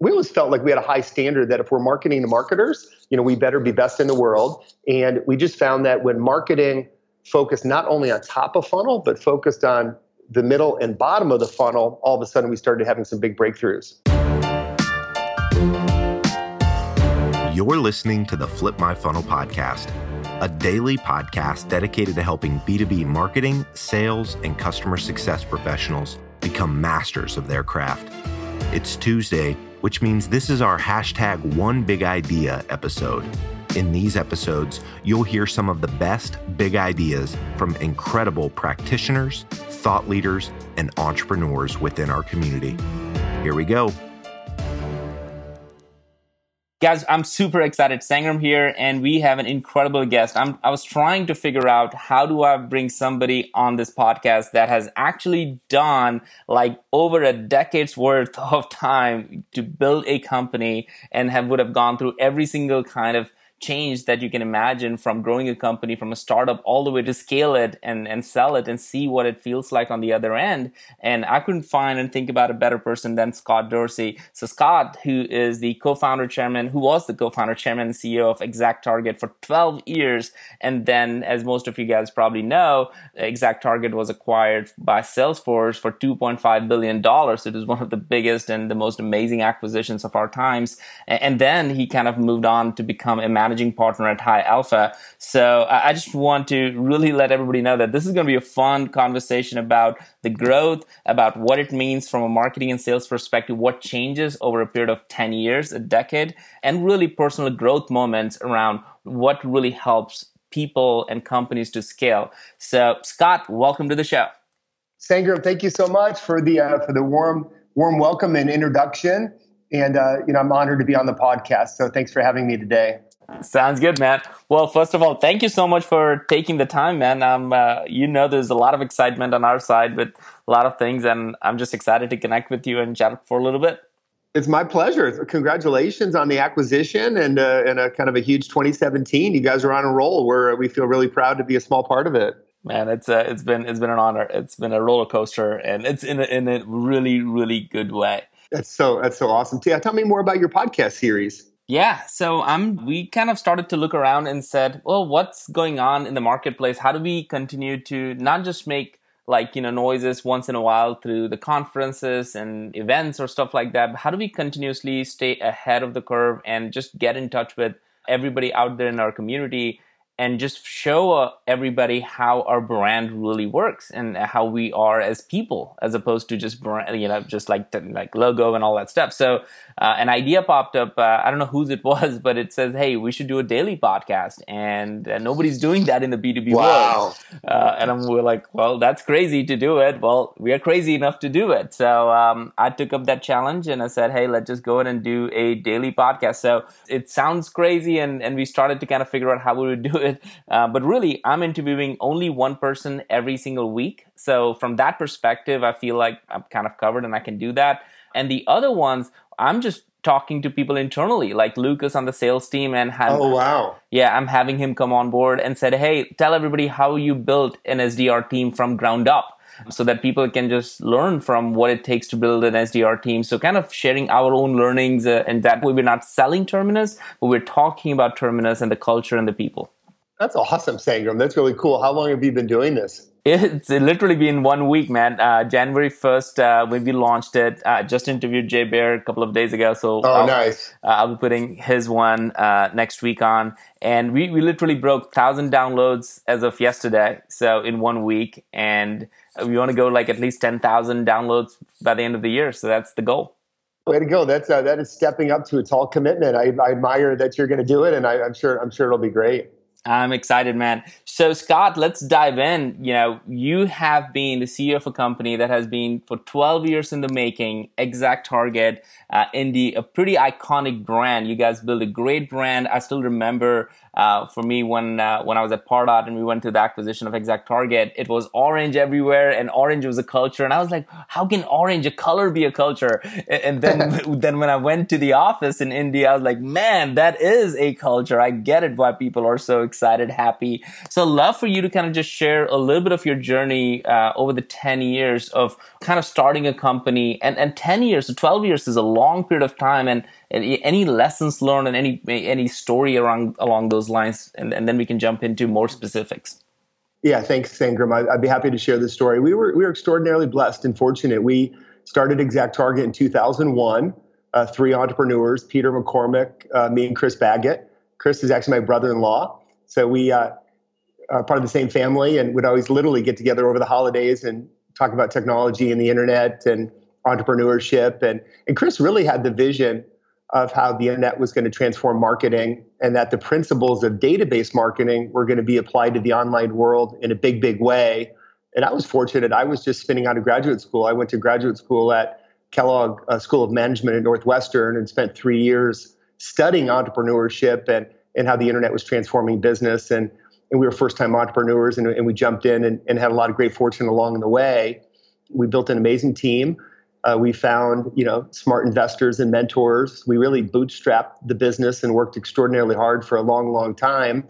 we always felt like we had a high standard that if we're marketing to marketers, you know, we better be best in the world. And we just found that when marketing focused not only on top of funnel, but focused on the middle and bottom of the funnel, all of a sudden we started having some big breakthroughs. You're listening to the Flip My Funnel podcast, a daily podcast dedicated to helping B2B marketing, sales, and customer success professionals become masters of their craft. It's Tuesday, which means this is our hashtag one big idea episode. In these episodes, you'll hear some of the best big ideas from incredible practitioners, thought leaders, and entrepreneurs within our community. Here we go. Guys, I'm super excited. Sangram here, and we have an incredible guest. I'm, I was trying to figure out how do I bring somebody on this podcast that has actually done like over a decade's worth of time to build a company and have would have gone through every single kind of change that you can imagine from growing a company from a startup all the way to scale it and, and sell it and see what it feels like on the other end. And I couldn't find and think about a better person than Scott Dorsey. So Scott, who is the co-founder chairman, who was the co-founder chairman and CEO of Exact Target for 12 years. And then, as most of you guys probably know, Exact Target was acquired by Salesforce for $2.5 billion. It was one of the biggest and the most amazing acquisitions of our times. And then he kind of moved on to become a manager managing partner at High Alpha. So I just want to really let everybody know that this is going to be a fun conversation about the growth, about what it means from a marketing and sales perspective, what changes over a period of 10 years, a decade, and really personal growth moments around what really helps people and companies to scale. So Scott, welcome to the show. Sangram, thank you so much for the uh, for the warm warm welcome and introduction. And uh, you know, I'm honored to be on the podcast. So thanks for having me today. Sounds good, man. Well, first of all, thank you so much for taking the time, man. Um, uh, you know, there's a lot of excitement on our side with a lot of things, and I'm just excited to connect with you and chat for a little bit. It's my pleasure. Congratulations on the acquisition and uh, and a kind of a huge 2017. You guys are on a roll. Where we feel really proud to be a small part of it. Man, it's uh, it's been it's been an honor. It's been a roller coaster, and it's in a, in a really really good way. That's so that's so awesome. Yeah, tell me more about your podcast series. Yeah, so we kind of started to look around and said, well, what's going on in the marketplace? How do we continue to not just make like you know noises once in a while through the conferences and events or stuff like that? But how do we continuously stay ahead of the curve and just get in touch with everybody out there in our community and just show uh, everybody how our brand really works and how we are as people as opposed to just brand, you know just like like logo and all that stuff. So uh, an idea popped up uh, i don't know whose it was but it says hey we should do a daily podcast and uh, nobody's doing that in the b2b world. Uh, and I'm, we're like well that's crazy to do it. Well we are crazy enough to do it. So um, i took up that challenge and i said hey let's just go ahead and do a daily podcast. So it sounds crazy and, and we started to kind of figure out how we would do it it. Uh, but really, I'm interviewing only one person every single week. So from that perspective, I feel like I'm kind of covered and I can do that. And the other ones, I'm just talking to people internally, like Lucas on the sales team, and have, oh wow, yeah, I'm having him come on board and said, hey, tell everybody how you built an SDR team from ground up so that people can just learn from what it takes to build an SDR team. So kind of sharing our own learnings uh, and that way we're not selling Terminus, but we're talking about Terminus and the culture and the people. That's awesome, Sangram. That's really cool. How long have you been doing this? It's literally been one week, man. Uh, January 1st, uh, when we launched it, uh, just interviewed Jay Baer a couple of days ago. So oh, I'll, nice. Uh, I'll be putting his one uh, next week on. And we, we literally broke 1,000 downloads as of yesterday. So in one week. And we want to go like at least 10,000 downloads by the end of the year. So that's the goal. Way to go! That's uh, that is stepping up to a tall commitment. I, I admire that you're going to do it, and I, I'm sure I'm sure it'll be great. I'm excited, man. So, Scott, let's dive in. You know, you have been the CEO of a company that has been for 12 years in the making, ExactTarget, uh, Indie, a pretty iconic brand. You guys built a great brand. I still remember uh, for me when uh, when I was at Pardot and we went to the acquisition of Exact Target, it was orange everywhere, and orange was a culture. And I was like, how can orange, a color, be a culture? And then then when I went to the office in India, I was like, man, that is a culture. I get it why people are so excited, happy. So, love for you to kind of just share a little bit of your journey uh, over the 10 years of kind of starting a company. And, and 10 years, so 12 years is a long period of time. And, and any lessons learned and any, any story around, along those lines. And, and then we can jump into more specifics. Yeah, thanks, Sangram. I'd be happy to share this story. We were we were extraordinarily blessed and fortunate. We started Exact Target in 2001. Uh, three entrepreneurs: Peter McCormick, uh, me, and Chris Baggett. Chris is actually my brother-in-law, so we uh, are part of the same family, and would always literally get together over the holidays and talk about technology and the internet and entrepreneurship. And and Chris really had the vision of how the internet was going to transform marketing and that the principles of database marketing were going to be applied to the online world in a big, big way. And I was fortunate. I was just spinning out of graduate school. I went to graduate school at Kellogg uh, School of Management at Northwestern and spent three years studying entrepreneurship and, and how the internet was transforming business. And, and we were first time entrepreneurs and, and we jumped in and, and had a lot of great fortune along the way. We built an amazing team uh, we found, you know, smart investors and mentors. We really bootstrapped the business and worked extraordinarily hard for a long, long time.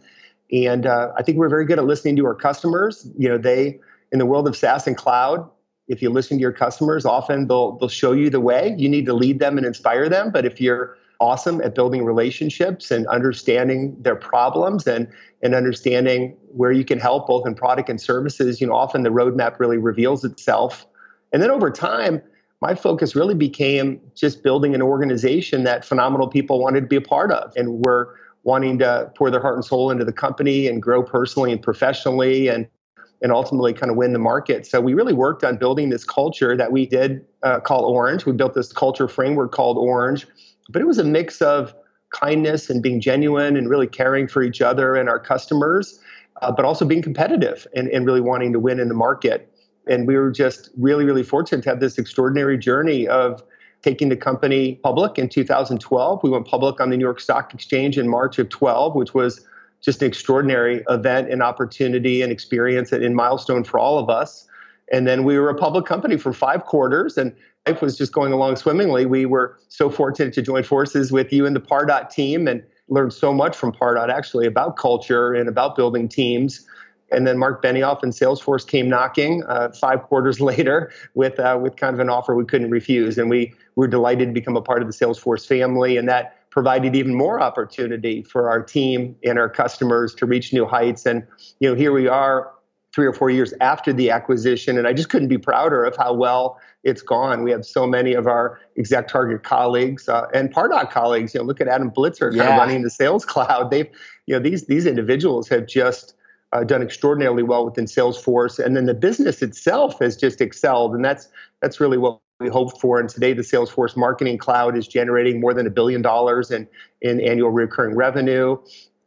And uh, I think we're very good at listening to our customers. You know, they in the world of SaaS and cloud, if you listen to your customers, often they'll they'll show you the way. You need to lead them and inspire them. But if you're awesome at building relationships and understanding their problems and and understanding where you can help both in product and services, you know, often the roadmap really reveals itself. And then over time, my focus really became just building an organization that phenomenal people wanted to be a part of and were wanting to pour their heart and soul into the company and grow personally and professionally and and ultimately kind of win the market. So we really worked on building this culture that we did uh, call Orange. We built this culture framework called Orange, but it was a mix of kindness and being genuine and really caring for each other and our customers, uh, but also being competitive and, and really wanting to win in the market and we were just really, really fortunate to have this extraordinary journey of taking the company public in 2012. We went public on the New York Stock Exchange in March of 12, which was just an extraordinary event and opportunity and experience and milestone for all of us. And then we were a public company for five quarters, and life was just going along swimmingly. We were so fortunate to join forces with you and the Pardot team and learned so much from Pardot actually about culture and about building teams and then Mark Benioff and Salesforce came knocking uh, five quarters later with uh, with kind of an offer we couldn't refuse, and we were delighted to become a part of the Salesforce family, and that provided even more opportunity for our team and our customers to reach new heights. And you know, here we are, three or four years after the acquisition, and I just couldn't be prouder of how well it's gone. We have so many of our ExactTarget colleagues uh, and Pardot colleagues. You know, look at Adam Blitzer yeah. kind of running the Sales Cloud. They've, you know, these these individuals have just uh, done extraordinarily well within Salesforce, and then the business itself has just excelled, and that's that's really what we hope for. And today, the Salesforce Marketing Cloud is generating more than a billion dollars in in annual recurring revenue.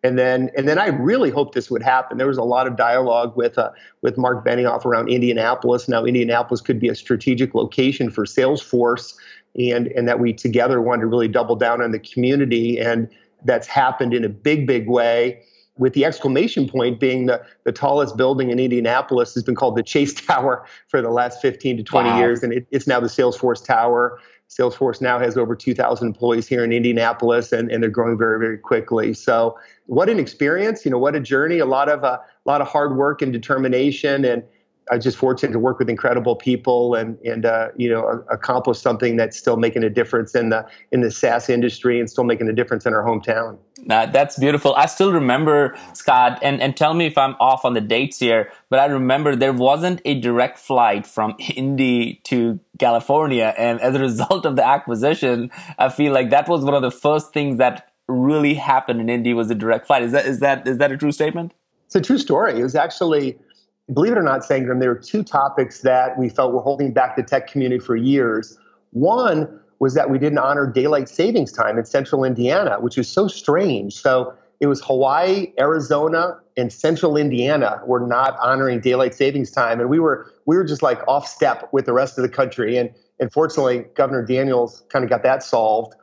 And then, and then I really hoped this would happen. There was a lot of dialogue with uh, with Mark Benioff around Indianapolis. Now, Indianapolis could be a strategic location for Salesforce, and and that we together wanted to really double down on the community. And that's happened in a big, big way with the exclamation point being the, the tallest building in Indianapolis has been called the Chase Tower for the last 15 to 20 wow. years, and it, it's now the Salesforce Tower. Salesforce now has over 2,000 employees here in Indianapolis, and, and they're growing very, very quickly. So, what an experience! You know, what a journey! A lot of uh, a lot of hard work and determination, and I was just fortunate to work with incredible people and and uh, you know accomplish something that's still making a difference in the in the SaaS industry and still making a difference in our hometown. Uh, that's beautiful. I still remember Scott, and and tell me if I'm off on the dates here, but I remember there wasn't a direct flight from Indy to California, and as a result of the acquisition, I feel like that was one of the first things that really happened in Indy was a direct flight. Is that is that is that a true statement? It's a true story. It was actually believe it or not, Sangram, there were two topics that we felt were holding back the tech community for years. One was that we didn't honor daylight savings time in central Indiana, which is so strange. So it was Hawaii, Arizona, and central Indiana were not honoring daylight savings time. And we were we were just like off step with the rest of the country. And, and fortunately, Governor Daniels kind of got that solved.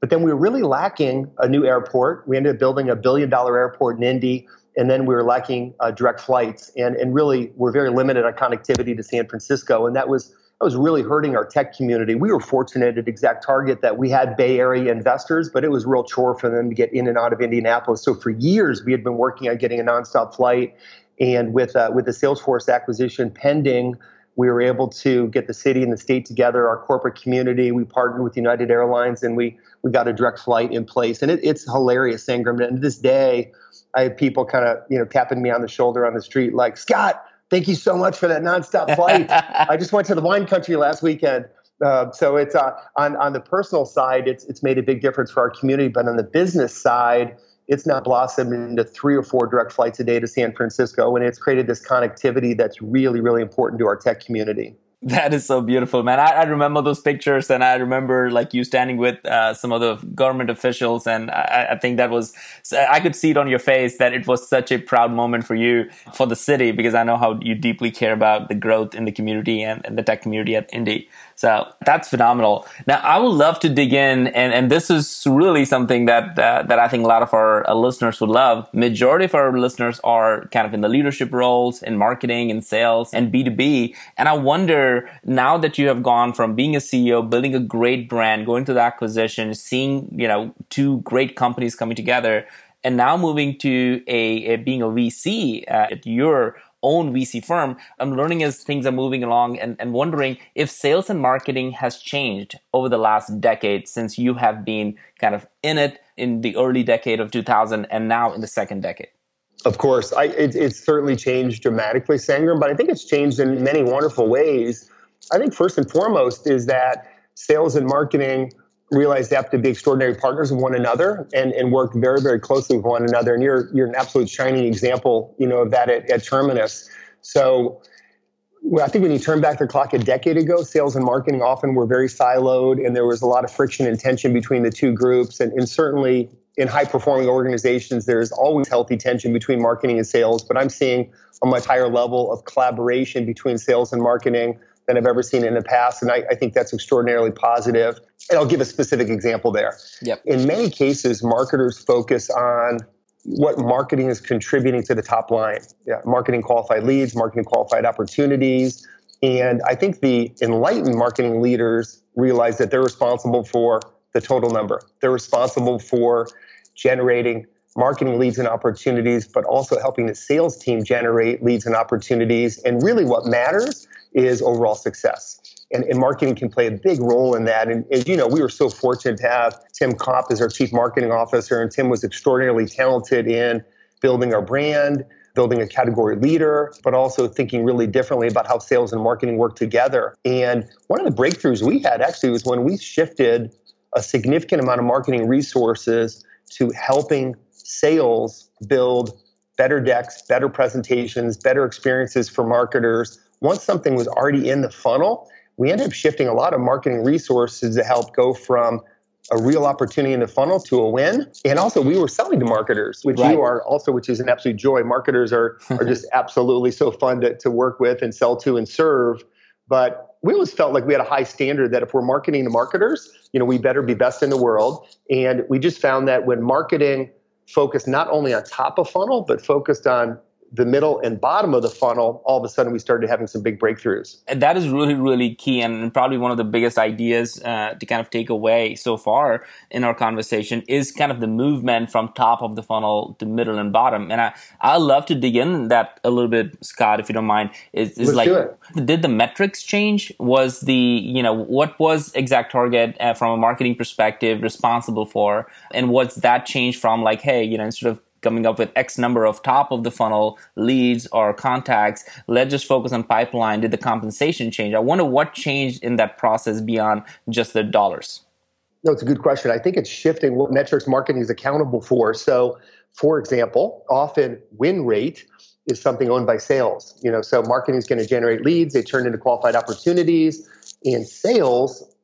But then we were really lacking a new airport. We ended up building a billion dollar airport in Indy and then we were lacking uh, direct flights and, and really we're very limited on connectivity to San Francisco. And that was that was really hurting our tech community. We were fortunate at Exact Target that we had Bay Area investors, but it was real chore for them to get in and out of Indianapolis. So for years, we had been working on getting a nonstop flight. And with, uh, with the Salesforce acquisition pending, we were able to get the city and the state together, our corporate community. We partnered with United Airlines and we, we got a direct flight in place. And it, it's hilarious, Sangram. And to this day, I have people kind of, you know, tapping me on the shoulder on the street like, Scott, thank you so much for that nonstop flight. I just went to the wine country last weekend. Uh, so it's uh, on on the personal side, it's it's made a big difference for our community. But on the business side, it's now blossomed into three or four direct flights a day to San Francisco, and it's created this connectivity that's really really important to our tech community. That is so beautiful, man. I, I, remember those pictures, and I remember like you standing with uh, some of the government officials, and I, I, think that was I could see it on your face that it was such a proud moment for you for the city because I know how you deeply care about the growth in the community and, and the tech community at Indy. So that's phenomenal. Now I would love to dig in, and, and this is really something that that I think a lot of our uh, listeners would love. Majority of our listeners are kind of in the leadership roles in marketing and sales and B two B, and I wonder now that you have gone from being a CEO, building a great brand, going to the acquisition, seeing you know two great companies coming together, and now moving to a, a being a VC uh, at your own VC firm, I'm learning as things are moving along and, and wondering if sales and marketing has changed over the last decade since you have been kind of in it in the early decade of 2000 and now in the second decade. Of course, I, it, it's certainly changed dramatically, Sangram, but I think it's changed in many wonderful ways. I think first and foremost is that sales and marketing realize they have to be extraordinary partners of one another and, and work very, very closely with one another. And you're you're an absolute shining example, you know, of that at, at Terminus. So well, I think when you turn back the clock a decade ago, sales and marketing often were very siloed, and there was a lot of friction and tension between the two groups. And, and certainly in high performing organizations, there's always healthy tension between marketing and sales. But I'm seeing a much higher level of collaboration between sales and marketing than I've ever seen in the past. And I, I, think that's extraordinarily positive. And I'll give a specific example there. Yep. In many cases, marketers focus on what marketing is contributing to the top line. Yeah, marketing qualified leads, marketing qualified opportunities. And I think the enlightened marketing leaders realize that they're responsible for the total number. They're responsible for generating marketing leads and opportunities, but also helping the sales team generate leads and opportunities. And really, what matters is overall success. And, and, marketing can play a big role in that. And as you know, we were so fortunate to have Tim Kopp as our chief marketing officer, and Tim was extraordinarily talented in building our brand, building a category leader, but also thinking really differently about how sales and marketing work together. And one of the breakthroughs we had actually was when we shifted a significant amount of marketing resources to helping sales build better decks, better presentations, better experiences for marketers. Once something was already in the funnel, we ended up shifting a lot of marketing resources to help go from a real opportunity in the funnel to a win. And also we were selling to marketers, which right. you are also, which is an absolute joy. Marketers are are just absolutely so fun to, to work with and sell to and serve. But we always felt like we had a high standard that if we're marketing to marketers, you know, we better be best in the world. And we just found that when marketing focused not only on top of funnel, but focused on the middle and bottom of the funnel, all of a sudden we started having some big breakthroughs. And that is really, really key and probably one of the biggest ideas uh, to kind of take away so far in our conversation is kind of the movement from top of the funnel to middle and bottom. And I, I love to dig in that a little bit, Scott, if you don't mind. Is, is like, did the metrics change? Was the, you know, what was Exact Target uh, from a marketing perspective responsible for? And what's that change from like, hey, you know, instead of coming up with X number of top of the funnel leads or contacts. Let's just focus on pipeline. Did the compensation change? I wonder what changed in that process beyond just the dollars. No, it's a good question. I think it's shifting what metrics marketing is accountable for. So, for example, often win rate is something owned by sales. You know, so marketing is going to generate leads, they turn into qualified opportunities. In sales,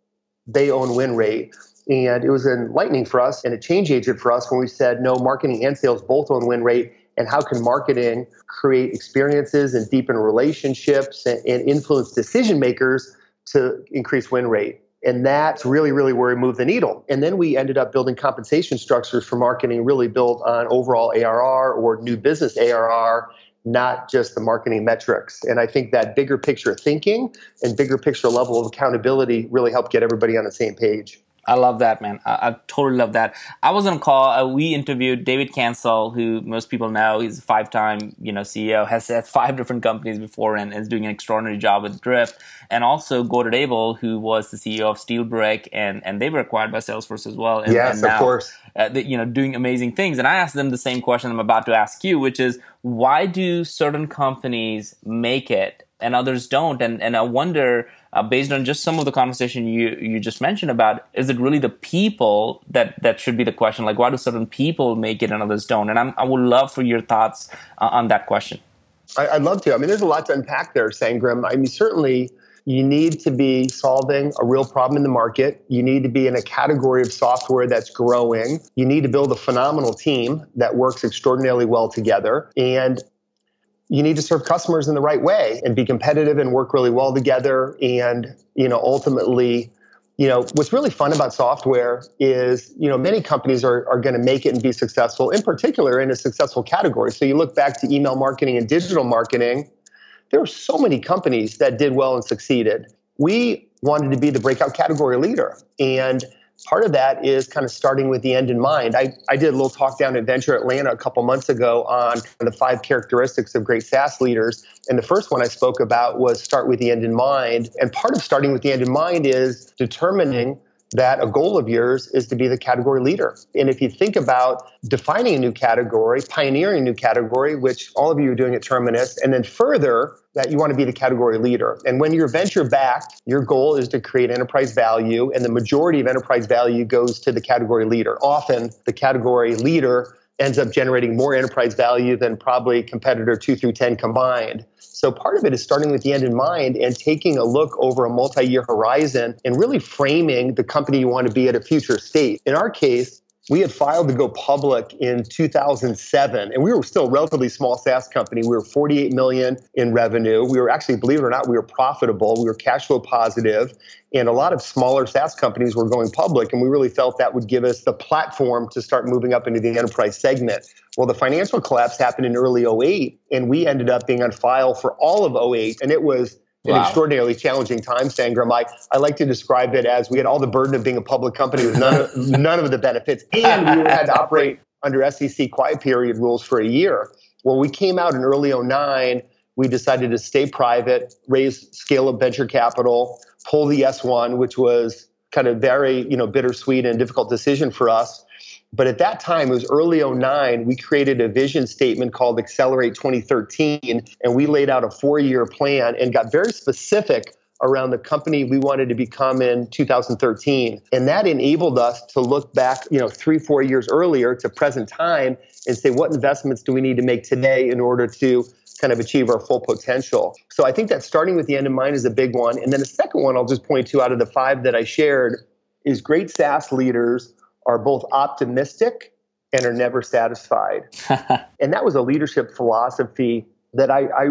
they own win rate. And it was enlightening for us and a change agent for us when we said, no, marketing and sales both on win rate. And how can marketing create experiences and deepen relationships and, and influence decision makers to increase win rate? And that's really, really where we moved the needle. And then we ended up building compensation structures for marketing, really built on overall ARR or new business ARR not just the marketing metrics. And I think that bigger picture thinking and bigger picture level of accountability really helped get everybody on the same page. I love that, man. I, I, totally love that. I was on a call. Uh, we interviewed David Cancel, who most people know. He's a five-time, you know, CEO. Has had five different companies before, and is doing an extraordinary job with Drift. And also Godard Abel, who was the CEO of SteelBrick, and and they were acquired by Salesforce as well. And, yes, and now, of course. Uh, you know, doing amazing things. And I asked them the same question I'm about to ask you, which is why do certain companies make it and others don't? And and I wonder uh, based on just some of the conversation you you just mentioned about is it really the people that that should be the question? Like why do certain people make it and others don't? And I'm, i would love for your thoughts uh, on that question. I, would love to. I mean there's a lot to unpack there sangram. I mean certainly you need to be solving a real problem in the market. You need to be in a category of software that's growing. You need to build a phenomenal team that works extraordinarily well together. And you need to serve customers in the right way and be competitive and work really well together. And you know ultimately you know what's really fun about software is you know many companies are, are going to make it and be successful in particular in a successful category. So you look back to email marketing and digital marketing there are so many companies that did well and succeeded. We wanted to be the breakout category leader. And part of that is kind of starting with the end in mind. I, I did a little talk down at Venture Atlanta a couple months ago on the five characteristics of great SaaS leaders. And the first one I spoke about was start with the end in mind. And part of starting with the end in mind is determining that a goal of yours is to be the category leader. And if you think about defining a new category, pioneering a new category, which all of you are doing at Terminus, and then further that you want to be the category leader. And when you're venture backed, your goal is to create enterprise value, and the majority of enterprise value goes to the category leader. Often the category leader ends up generating more enterprise value than probably competitor two through 10 combined. So part of it is starting with the end in mind and taking a look over a multi-year horizon and really framing the company you want to be at a future state. In our case, we had filed to go public in 2007 and we were still a relatively small SaaS company. We were 48 million in revenue. We were actually, believe it or not, we were profitable. We were cash flow positive and a lot of smaller SaaS companies were going public and we really felt that would give us the platform to start moving up into the enterprise segment. Well, the financial collapse happened in early 08, and we ended up being on file for all of 08, and it was an wow. extraordinarily challenging time, Sangram. I, I like to describe it as we had all the burden of being a public company with none of, none of the benefits, and we had to operate under SEC quiet period rules for a year. Well, we came out in early 09. We decided to stay private, raise scale of venture capital, pull the S1, which was kind of very, you know, bittersweet and difficult decision for us. But at that time, it was early 09, we created a vision statement called Accelerate 2013, and we laid out a four year plan and got very specific around the company we wanted to become in 2013 and that enabled us to look back you know three four years earlier to present time and say what investments do we need to make today in order to kind of achieve our full potential? So i think that starting with the end in mind is a big one. And then the second one i'll just point to out of the five that i shared is great saas leaders are both optimistic and are never satisfied. and that was a leadership philosophy that I, I,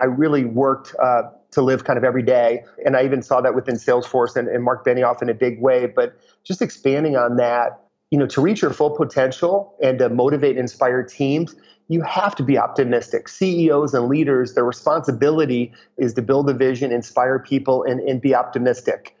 I really worked uh, to live kind of every day. And I even saw that within Salesforce and, and Mark Benioff in a big way. But just expanding on that, you know, to reach your full potential and to motivate and inspire teams, you have to be optimistic. CEOs and leaders, their responsibility is to build a vision, inspire people, and, and be optimistic.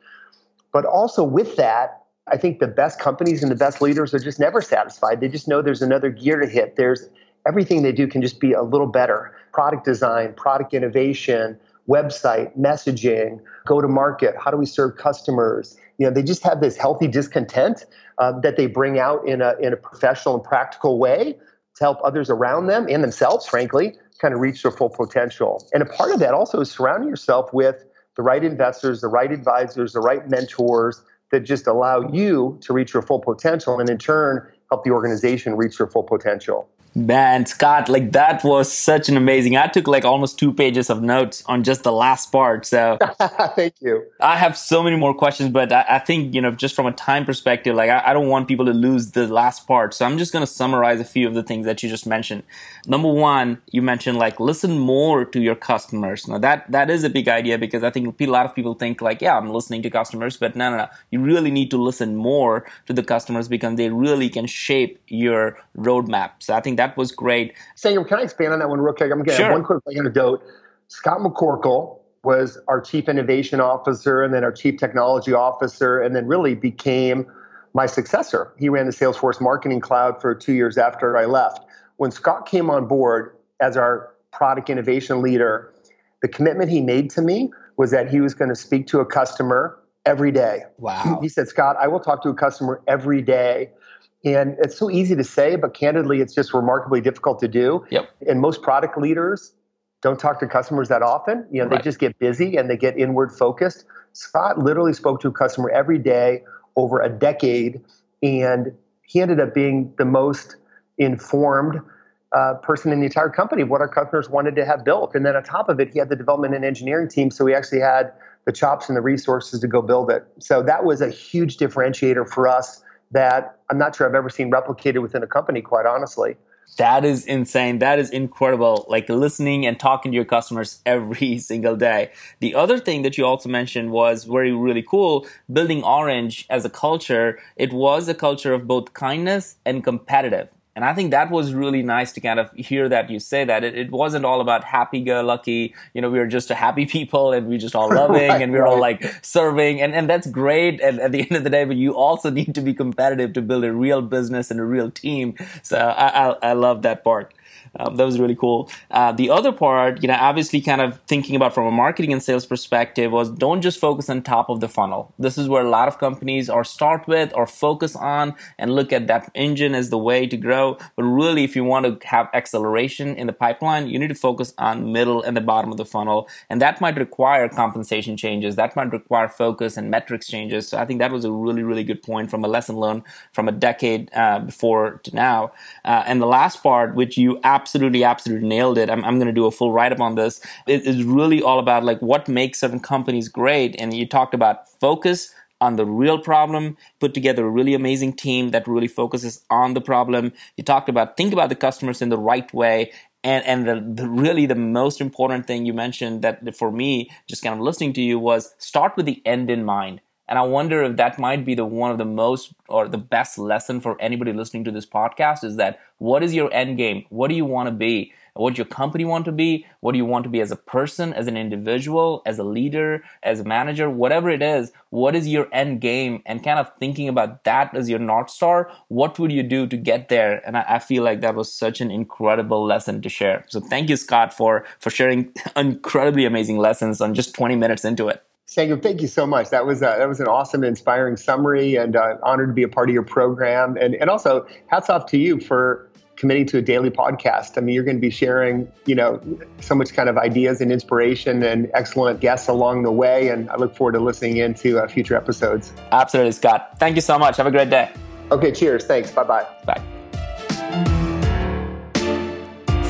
But also with that, I think the best companies and the best leaders are just never satisfied. They just know there's another gear to hit. There's everything they do can just be a little better. Product design, product innovation, website, messaging, go to market. How do we serve customers? You know, they just have this healthy discontent uh, that they bring out in a in a professional and practical way to help others around them and themselves, frankly, kind of reach their full potential. And a part of that also is surrounding yourself with the right investors, the right advisors, the right mentors that just allow you to reach your full potential and in turn help the organization reach their full potential. Man, Scott, like that was such an amazing. I took like almost two pages of notes on just the last part. So thank you. I have so many more questions, but I, I think, you know, just from a time perspective, like I, I, don't want people to lose the last part. So I'm just going to summarize a few of the things that you just mentioned. Number one, you mentioned like listen more to your customers. Now that, that is a big idea because I think a lot of people think like, yeah, I'm listening to customers, but no, no, no. You really need to listen more to the customers because they really can shape your roadmap. So I think That was great. Sangram, can I expand on that one real quick? I'm going to sure. have one quick anecdote. Scott McCorkle was our chief innovation officer and then our chief technology officer, and then really became my successor. He ran the Salesforce Marketing Cloud for two years after I left. When Scott came on board as our product innovation leader, the commitment he made to me was that he was going to speak to a customer every day. Wow. He said, Scott, I will talk to a customer every day. And it's so easy to say, but candidly, it's just remarkably difficult to do. Yep. And most product leaders don't talk to customers that often. You know, right. they just get busy and they get inward focused. Scott literally spoke to a customer every day over a decade, and he ended up being the most informed uh, person in the entire company of what our customers wanted to have built. And then on top of it, he had the development and engineering team, so he actually had the chops and the resources to go build it. So that was a huge differentiator for us that I'm not sure I've ever seen replicated within a company, quite honestly. That is insane. That is incredible. Like listening and talking to your customers every single day. The other thing that you also mentioned was very, really cool. Building Orange as a culture, it was a culture of both kindness and competitive. And I think that was really nice to kind of hear that you say that. It, it wasn't all about happy go lucky, you know, we were just a happy people and we just all loving right, and we are right. all like serving and, and that's great at, at the end of the day, but you also need to be competitive to build a real business and a real team. So I, I, I love that part. Um, that was really cool. Uh, the other part, you know, obviously kind of thinking about from a marketing and sales perspective was don't just focus on top of the funnel. This is where a lot of companies are start with or focus on and look at that engine as the way to grow. But really, if you want to have acceleration in the pipeline, you need to focus on middle and the bottom of the funnel. And that might require compensation changes. That might require focus and metrics changes. So I think that was a really, really good point from a lesson learned from a decade uh, before to now. Uh, and the last part, which you absolutely, absolutely absolutely nailed it. I'm, I'm going to do a full write up on this. It is really all about like what makes certain companies great. And you talked about focus on the real problem, put together a really amazing team that really focuses on the problem. You talked about think about the customers in the right way. And, and the, the really the most important thing you mentioned that for me, just kind of listening to you was start with the end in mind and I wonder if that might be the one of the most or the best lesson for anybody listening to this podcast is that what is your end game? What do you want to be? What your company want to be? What do you want to be as a person, as an individual, as a leader, as a manager, whatever it is? What is your end game? And kind of thinking about that as your North Star, what would you do to get there? And I, I feel like that was such an incredible lesson to share. So thank you, Scott, for, for sharing incredibly amazing lessons on just 20 minutes into it. Sangram, thank you so much. That was uh, that was an awesome, inspiring summary, and uh, honored to be a part of your program. And and also, hats off to you for committing to a daily podcast. I mean, you're going to be sharing, you know, so much kind of ideas and inspiration and excellent guests along the way. And I look forward to listening into uh, future episodes. Absolutely, Scott. Thank you so much. Have a great day. Okay. Cheers. Thanks. Bye-bye. Bye.